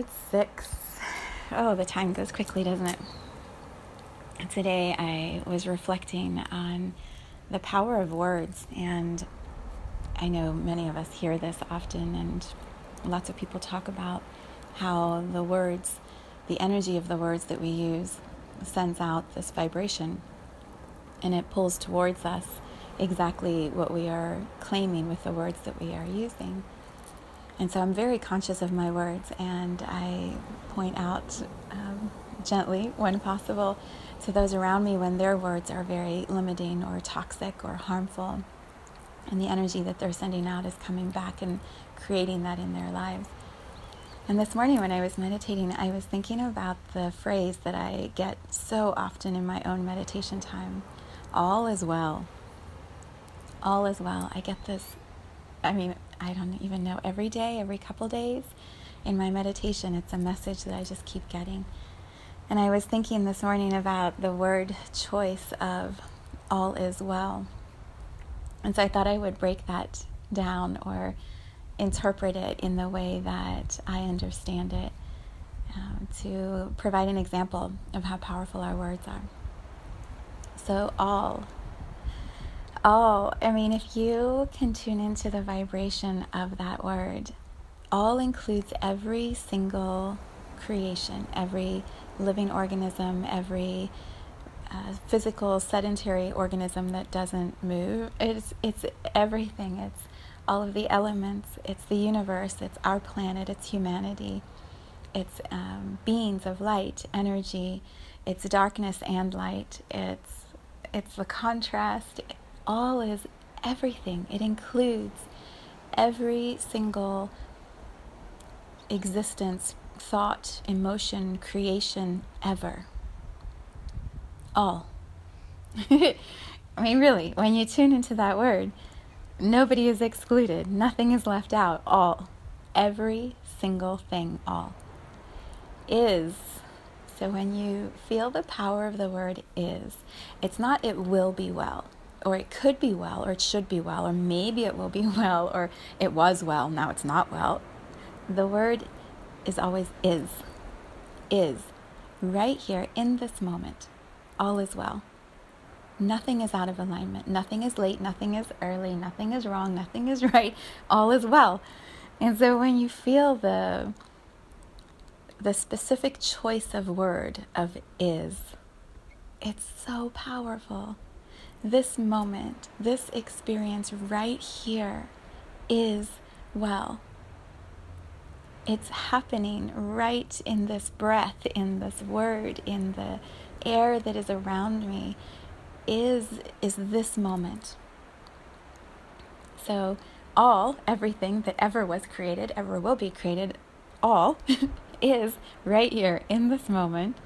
Episode six. Oh, the time goes quickly, doesn't it? Today I was reflecting on the power of words, and I know many of us hear this often, and lots of people talk about how the words, the energy of the words that we use, sends out this vibration and it pulls towards us exactly what we are claiming with the words that we are using. And so I'm very conscious of my words, and I point out um, gently, when possible, to those around me when their words are very limiting or toxic or harmful. And the energy that they're sending out is coming back and creating that in their lives. And this morning, when I was meditating, I was thinking about the phrase that I get so often in my own meditation time all is well. All is well. I get this, I mean, I don't even know, every day, every couple days in my meditation, it's a message that I just keep getting. And I was thinking this morning about the word choice of all is well. And so I thought I would break that down or interpret it in the way that I understand it um, to provide an example of how powerful our words are. So, all all, I mean, if you can tune into the vibration of that word, all includes every single creation, every living organism, every uh, physical sedentary organism that doesn't move. It's it's everything. It's all of the elements. It's the universe. It's our planet. It's humanity. It's um, beings of light, energy. It's darkness and light. It's it's the contrast all is everything. It includes every single existence, thought, emotion, creation ever. All. I mean, really, when you tune into that word, nobody is excluded, nothing is left out. All. Every single thing, all. Is. So when you feel the power of the word is, it's not it will be well or it could be well, or it should be well, or maybe it will be well, or it was well, now it's not well. The word is always is. Is. Right here in this moment. All is well. Nothing is out of alignment. Nothing is late. Nothing is early. Nothing is wrong. Nothing is right. All is well. And so when you feel the the specific choice of word of is, it's so powerful this moment, this experience right here is well. It's happening right in this breath, in this word, in the air that is around me is is this moment. So all everything that ever was created, ever will be created, all is right here in this moment,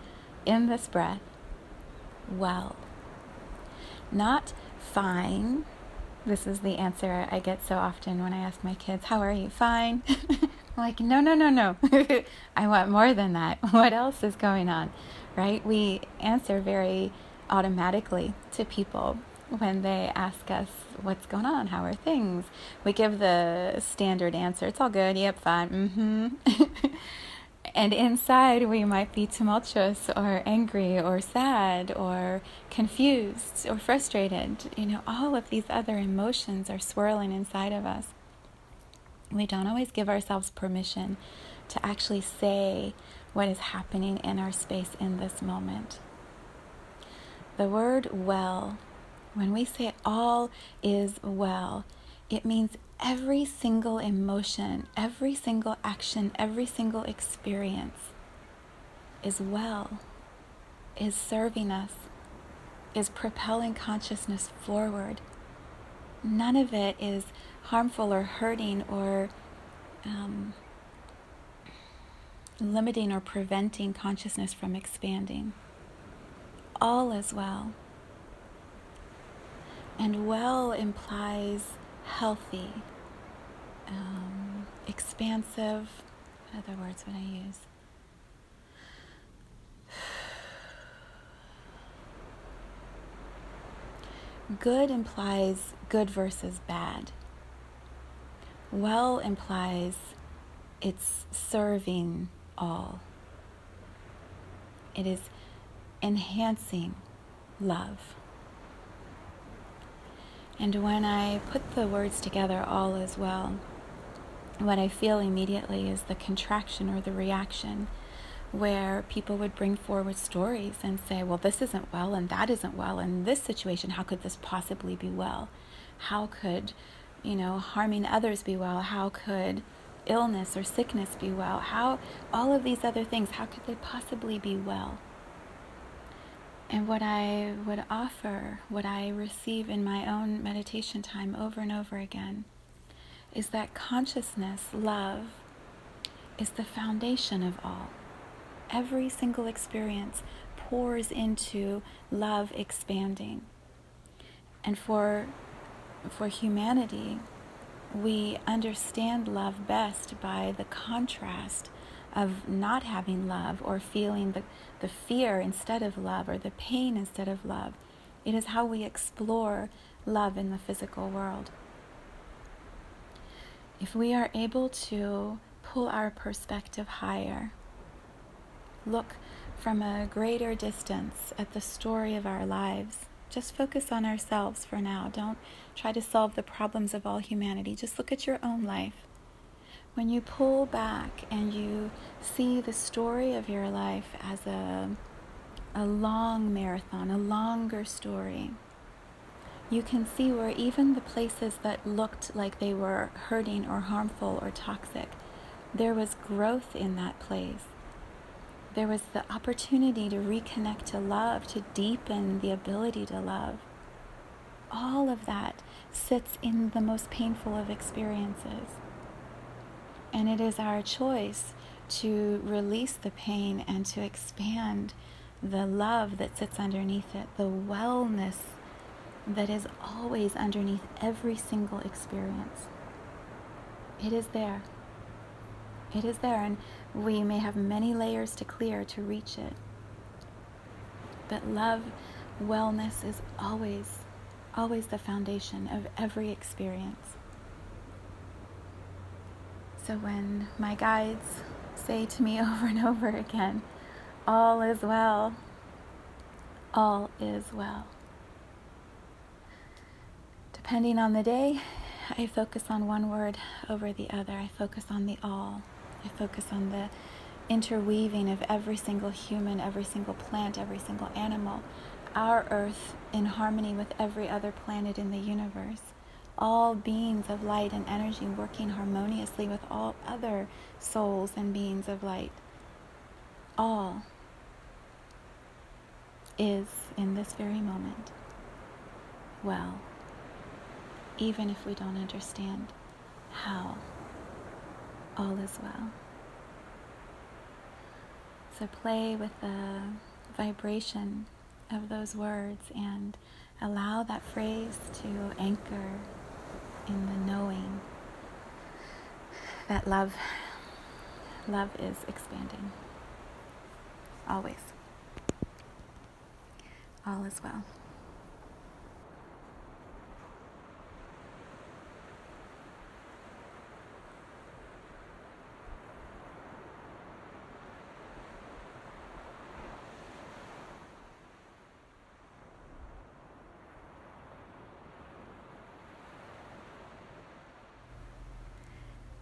in this breath. Well not fine. This is the answer I get so often when I ask my kids, How are you? Fine. Like, No, no, no, no. I want more than that. What else is going on? Right? We answer very automatically to people when they ask us what's going on, how are things. We give the standard answer, it's all good, yep, fine, mm-hmm. And inside, we might be tumultuous or angry or sad or confused or frustrated. You know, all of these other emotions are swirling inside of us. We don't always give ourselves permission to actually say what is happening in our space in this moment. The word well, when we say all is well, it means every single emotion, every single action, every single experience is well, is serving us, is propelling consciousness forward. None of it is harmful or hurting or um, limiting or preventing consciousness from expanding. All is well. And well implies healthy, um, expansive, other words would I use? Good implies good versus bad. Well implies it's serving all. It is enhancing love. And when I put the words together, all is well, what I feel immediately is the contraction or the reaction where people would bring forward stories and say, well, this isn't well, and that isn't well, and this situation, how could this possibly be well? How could, you know, harming others be well? How could illness or sickness be well? How, all of these other things, how could they possibly be well? And what I would offer, what I receive in my own meditation time over and over again, is that consciousness, love, is the foundation of all. Every single experience pours into love expanding. And for, for humanity, we understand love best by the contrast of not having love or feeling the, the fear instead of love or the pain instead of love. It is how we explore love in the physical world. If we are able to pull our perspective higher, look from a greater distance at the story of our lives, just focus on ourselves for now. Don't try to solve the problems of all humanity. Just look at your own life. When you pull back and you see the story of your life as a, a long marathon, a longer story, you can see where even the places that looked like they were hurting or harmful or toxic, there was growth in that place there was the opportunity to reconnect to love, to deepen the ability to love. All of that sits in the most painful of experiences. And it is our choice to release the pain and to expand the love that sits underneath it, the wellness that is always underneath every single experience. It is there. It is there, and we may have many layers to clear to reach it. But love, wellness is always, always the foundation of every experience. So when my guides say to me over and over again, all is well, all is well. Depending on the day, I focus on one word over the other. I focus on the all. I focus on the interweaving of every single human, every single plant, every single animal, our earth in harmony with every other planet in the universe, all beings of light and energy working harmoniously with all other souls and beings of light. All is in this very moment well, even if we don't understand how all is well. So play with the vibration of those words and allow that phrase to anchor in the knowing that love love is expanding. Always. All is well